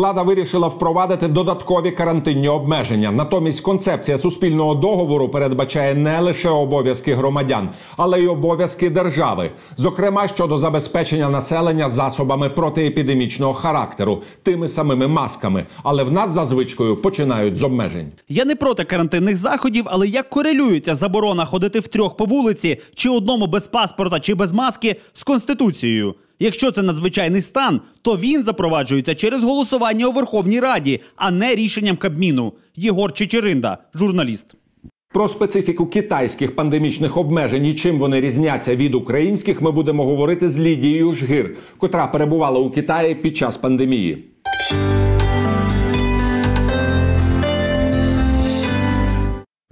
влада вирішила впровадити додаткові карантинні обмеження. Натомість концепція суспільного договору передбачає не лише обов'язки громадян, але й обов'язки держави, зокрема щодо забезпечення населення засобами протиепідемічного характеру, тими самими масками. Але в нас за звичкою починають з обмежень. Я не проти карантинних заходів, але як корелюється заборона ходити втрьох по вулиці, чи одному без паспорта, чи без маски з конституцією? Якщо це надзвичайний стан, то він запроваджується через голосування у Верховній Раді, а не рішенням Кабміну. Єгор Чечеринда, журналіст. Про специфіку китайських пандемічних обмежень і чим вони різняться від українських, ми будемо говорити з Лідією Жгир, котра перебувала у Китаї під час пандемії.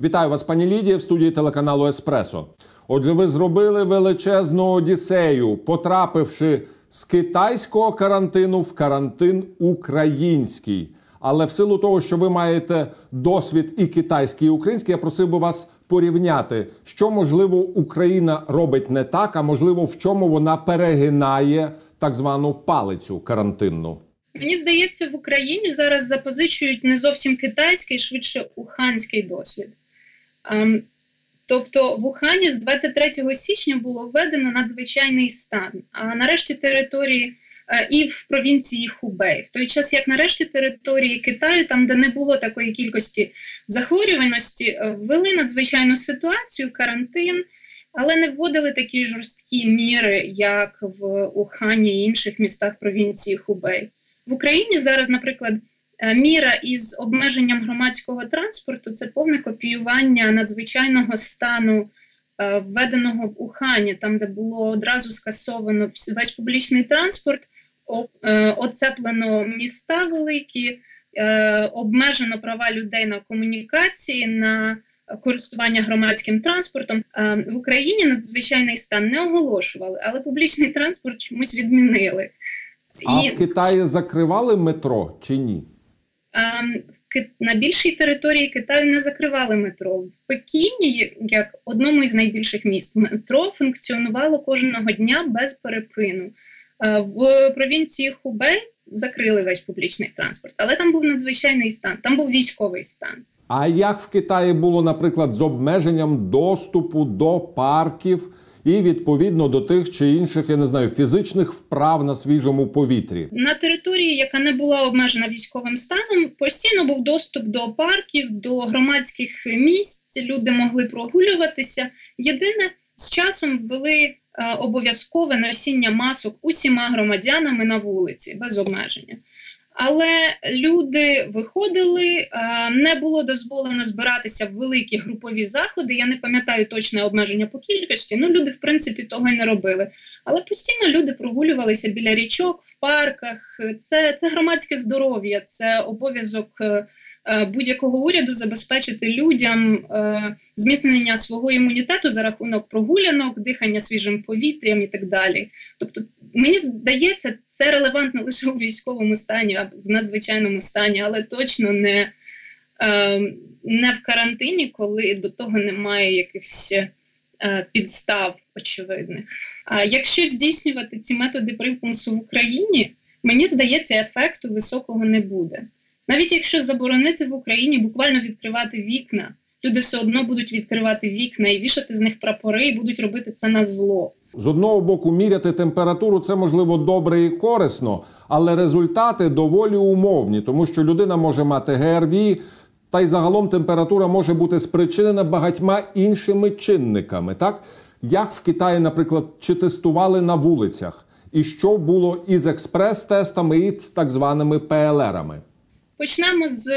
Вітаю вас, пані Лідія, в студії телеканалу Еспресо. Отже, ви зробили величезну одіссею, потрапивши з китайського карантину в карантин український. Але в силу того, що ви маєте досвід і китайський, і український, я просив би вас порівняти, що можливо Україна робить не так, а можливо, в чому вона перегинає так звану палицю карантинну. Мені здається, в Україні зараз запозичують не зовсім китайський, швидше уханський досвід. Тобто в Ухані з 23 січня було введено надзвичайний стан, а нарешті території е, і в провінції Хубей, в той час, як нарешті території Китаю, там де не було такої кількості захворюваності, е, ввели надзвичайну ситуацію, карантин. Але не вводили такі жорсткі міри, як в Ухані і інших містах провінції Хубей. В Україні зараз, наприклад, міра із обмеженням громадського транспорту це повне копіювання надзвичайного стану, е, введеного в Ухані, там де було одразу скасовано весь публічний транспорт, е, оцеплено міста великі, обмежено права людей на комунікації. на Користування громадським транспортом в Україні надзвичайний стан не оголошували, але публічний транспорт чомусь відмінили. А І... в Китаї закривали метро чи ні? Ем, на більшій території Китаю не закривали метро. В Пекіні, як одному із найбільших міст, метро функціонувало кожного дня без перепину. Е, в провінції Хубей закрили весь публічний транспорт, але там був надзвичайний стан, там був військовий стан. А як в Китаї було, наприклад, з обмеженням доступу до парків? І відповідно до тих чи інших, я не знаю, фізичних вправ на свіжому повітрі на території, яка не була обмежена військовим станом, постійно був доступ до парків, до громадських місць. Люди могли прогулюватися. Єдине з часом ввели е, обов'язкове носіння масок усіма громадянами на вулиці без обмеження але люди виходили, не було дозволено збиратися в великі групові заходи. Я не пам'ятаю точне обмеження по кількості. Ну люди, в принципі, того й не робили. Але постійно люди прогулювалися біля річок, в парках. Це, Це громадське здоров'я, це обов'язок. Е, Е, будь-якого уряду забезпечити людям е, зміцнення свого імунітету за рахунок прогулянок, дихання свіжим повітрям і так далі. Тобто, мені здається, це релевантно лише у військовому стані, а в надзвичайному стані, але точно не, е, не в карантині, коли до того немає якихось. Підстав очевидних. А якщо здійснювати ці методи примусу в Україні, мені здається, ефекту високого не буде. Навіть якщо заборонити в Україні буквально відкривати вікна, люди все одно будуть відкривати вікна і вішати з них прапори, і будуть робити це на зло. З одного боку, міряти температуру це можливо добре і корисно, але результати доволі умовні, тому що людина може мати ГРВІ, та й загалом температура може бути спричинена багатьма іншими чинниками. Так як в Китаї, наприклад, чи тестували на вулицях, і що було із експрес-тестами і з так званими ПЛРами. Почнемо з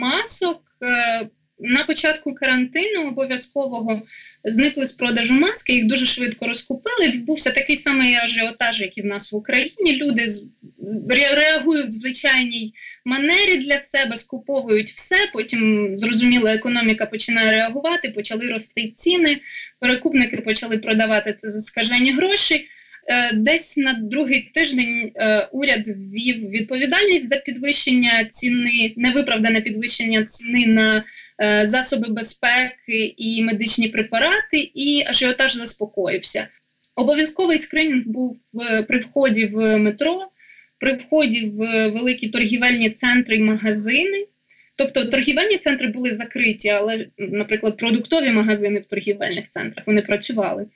масок. Е, на початку карантину обов'язкового зникли з продажу маски, їх дуже швидко розкупили. Відбувся такий самий ажіотаж, як і в нас в Україні. Люди реагують в звичайній манері для себе, скуповують все. Потім зрозуміло, економіка починає реагувати, почали рости ціни. Перекупники почали продавати це за скажені гроші. Е, десь на другий тиждень е, уряд ввів відповідальність за підвищення ціни, невиправдане підвищення ціни на засоби безпеки і медичні препарати, і ажіотаж заспокоївся. Обов'язковий скринінг був при вході в метро. при вході в великі торгівельні центри і магазини. Тобто торгівельні центри були закриті, але, наприклад, продуктові магазини в торгівельних центрах вони працювали.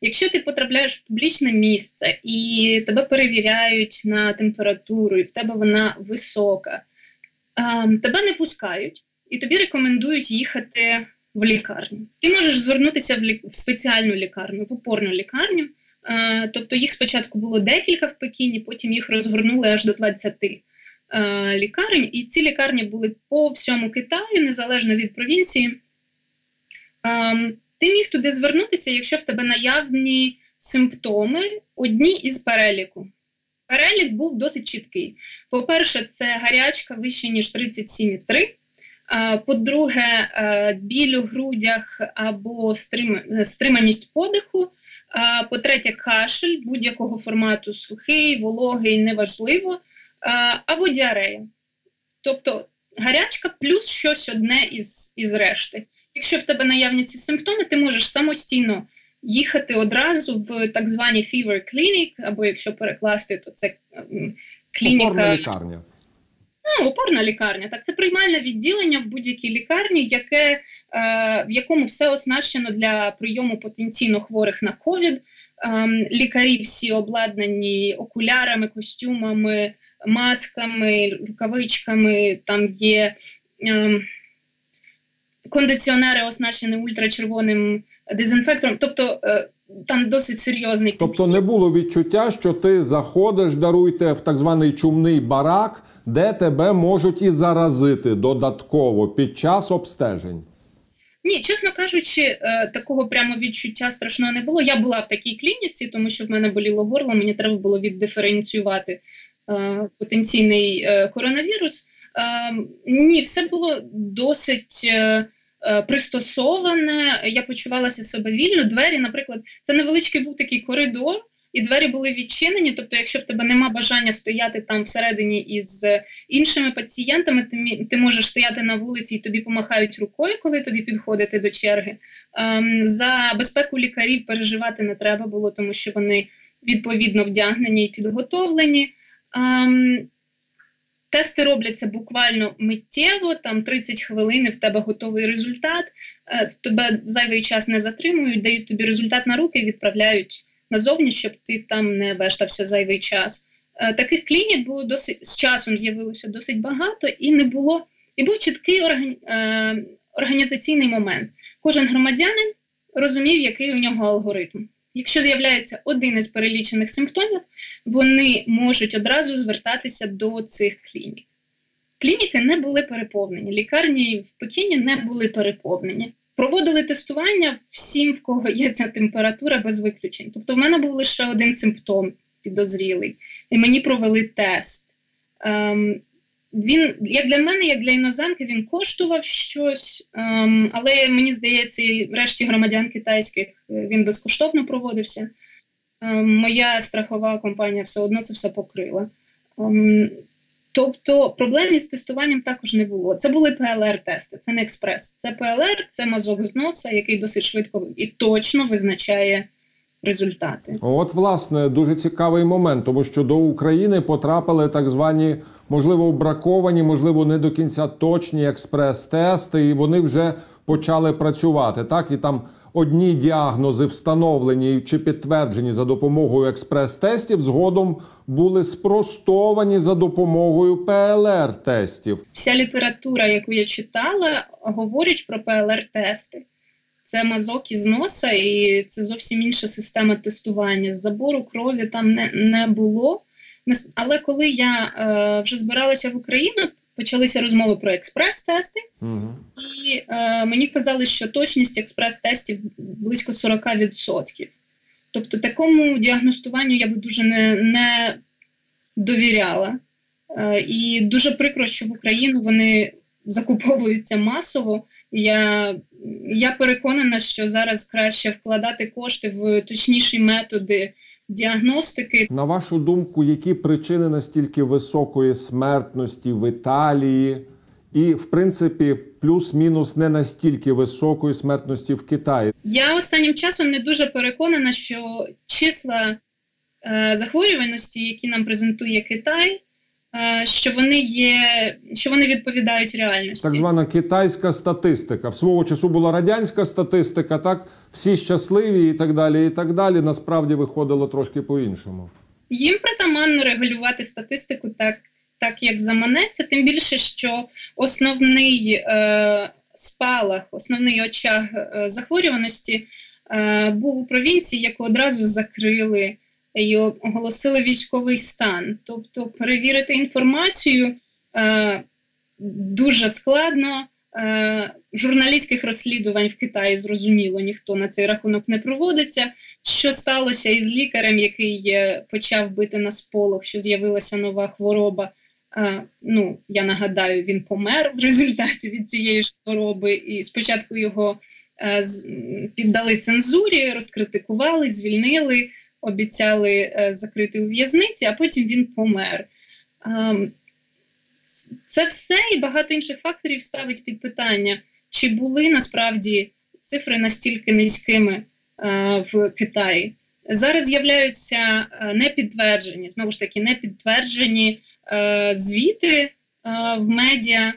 Якщо ти потрапляєш в публічне місце і тебе перевіряють на температуру, і в тебе вона висока, тебе не пускають і тобі рекомендують їхати в лікарню. Ти можеш звернутися в, лі... в спеціальну лікарню, в опорну лікарню. Тобто їх спочатку було декілька в Пекіні, потім їх розгорнули аж до 20 лікарень, і ці лікарні були по всьому Китаю, незалежно від провінції. Ти міг туди звернутися, якщо в тебе наявні симптоми, одні із переліку. Перелік був досить чіткий. По-перше, це гарячка вище, ніж 37,3. По-друге, біль у грудях або стриманість подиху. По-третє, кашель будь-якого формату сухий, вологий, неважливо, або діарея. Тобто гарячка плюс щось одне із, із решти. Якщо в тебе наявні ці симптоми, ти можеш самостійно їхати одразу в так звані fever clinic, або якщо перекласти, то це ем, клініка. Опорна лікарня. Ну, опорна лікарня. Так, це приймальне відділення в будь-якій лікарні, яке, е, в якому все оснащено для прийому потенційно хворих на ковід. Е, лікарі всі обладнані окулярами, костюмами, масками, рукавичками. Там є. Е, кондиціонери оснащені ультрачервоним дезінфектором. Тобто е, там досить серйозний підхід. Тобто не було відчуття, що ти заходиш, даруйте в так званий чумний барак, де тебе можуть і заразити додатково під час обстежень. Ні, чесно кажучи, е, такого прямо відчуття страшного не було. Я була в такій клініці, тому що в мене боліло горло, мені треба було віддиференціювати е, потенційний коронавірус. Ні, все було досить пристосоване, я почувалася себе вільно. Двері, наприклад, це невеличкий був такий коридор, і двері були відчинені. Тобто, якщо в тебе нема бажання стояти там всередині із іншими пацієнтами, ти ти можеш стояти на вулиці і тобі помахають рукою, коли тобі підходити до черги. Ем, За безпеку лікарів переживати не треба було, тому що вони відповідно вдягнені і підготовлені. Ем, Тести робляться буквально миттєво, там 30 хвилин, і в тебе готовий результат. Е, тебе зайвий час не затримують, дають тобі результат на руки і відправляють назовні, щоб ти там не вештався зайвий час. Е, таких клінік було досить з часом з'явилося досить багато, і не було. І був чіткий органі... Е, організаційний момент. Кожен громадянин розумів, який у нього алгоритм. Якщо з'являється один із перелічених симптомів, вони можуть одразу звертатися до цих клінік. Клініки не були переповнені, лікарні в Пекіні не були переповнені. Проводили тестування всім, в кого є ця температура без виключень. Тобто, в мене був лише один симптом підозрілий, і мені провели тест. Ем, він, як для мене, як для іноземки, він коштував щось, ем, але мені здається, і решті громадян китайських е, він безкоштовно проводився. Ем, моя страхова компанія все одно це все покрила. Ем, тобто проблем із тестуванням також не було. Це були ПЛР-тести, це не експрес. Це ПЛР, це мазок з носа, який досить швидко і точно визначає результати. От, власне, дуже цікавий момент, тому що до України потрапили так звані, можливо, браковані, можливо, не до кінця точні експрес-тести, і вони вже почали працювати. Так і там одні діагнози встановлені чи підтверджені за допомогою експрес-тестів, згодом були спростовані за допомогою ПЛР-тестів. Вся література, яку я читала, говорить про ПЛР-тести це мазок із носа, і це зовсім інша система тестування. Забору крові там не не було. Але коли я е, вже збиралася в Україну, почалися розмови про експрес-тести, угу. і е, мені казали, що точність експрес-тестів близько 40%. Тобто такому діагностуванню я би дуже не не довіряла. Е, і дуже прикро, що в Україну вони закуповуються масово. Я я переконана, що зараз краще вкладати кошти в точніші методи діагностики. На вашу думку, які причини настільки високої смертності в Італії, і, в принципі, плюс-мінус не настільки високої смертності в Китаї? Я останнім часом не дуже переконана, що числа е, захворюваності, які нам презентує Китай, що вони є, що вони відповідають реальності. Так звана китайська статистика. В свого часу була радянська статистика, так всі щасливі і так далі. І так далі. Насправді виходило трошки по-іншому. Їм притаманно регулювати статистику так, так як заманеться, тим більше, що основний е, спалах, основний очаг е, захворюваності е, був у провінції, яку одразу закрили і оголосили військовий стан. Тобто перевірити інформацію е, дуже складно. Е, журналістських розслідувань в Китаї зрозуміло, ніхто на цей рахунок не проводиться. Що сталося із лікарем, який е, почав бити на сполох, що з'явилася нова хвороба? Е, ну, я нагадаю, він помер в результаті від цієї ж хвороби, і спочатку його е, піддали цензурі, розкритикували, звільнили, обіцяли е, закрити у в'язниці, а потім він помер. Ем, це все і багато інших факторів ставить під питання, чи були насправді цифри настільки низькими е, в Китаї. Зараз з'являються е, непідтверджені, знову ж таки, непідтверджені звіти в медіа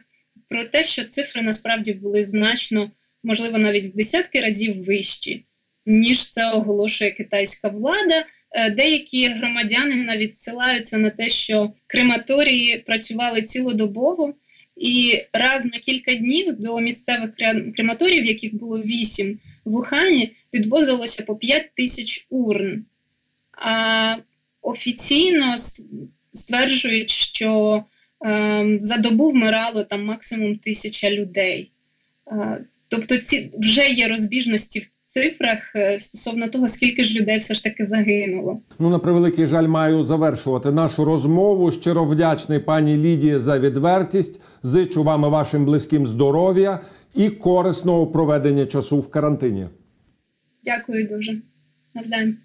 про те, що цифри насправді були значно, можливо, навіть в десятки разів вищі, ніж це оголошує китайська влада. Е, Деякі громадяни навіть ссилаються на те, що крематорії працювали цілодобово, і раз на кілька днів до місцевих кре- крематоріїв, яких було вісім в Ухані, підвозилося по 5 тисяч урн. А офіційно стверджують, що е, за добу вмирало там максимум тисяча людей. Е, тобто, ці вже є розбіжності в цифрах е, стосовно того, скільки ж людей все ж таки загинуло. Ну, на превеликий жаль, маю завершувати нашу розмову. Щиро вдячний пані Лідії за відвертість. Зичу вам і вашим близьким здоров'я і корисного проведення часу в карантині. Дякую дуже. Навзаєм.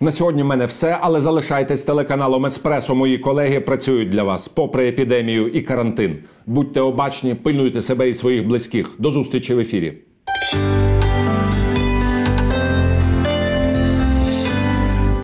На сьогодні в мене все, але залишайтесь телеканалом Еспресо. Мої колеги працюють для вас попри епідемію і карантин. Будьте обачні, пильнуйте себе і своїх близьких. До зустрічі в ефірі.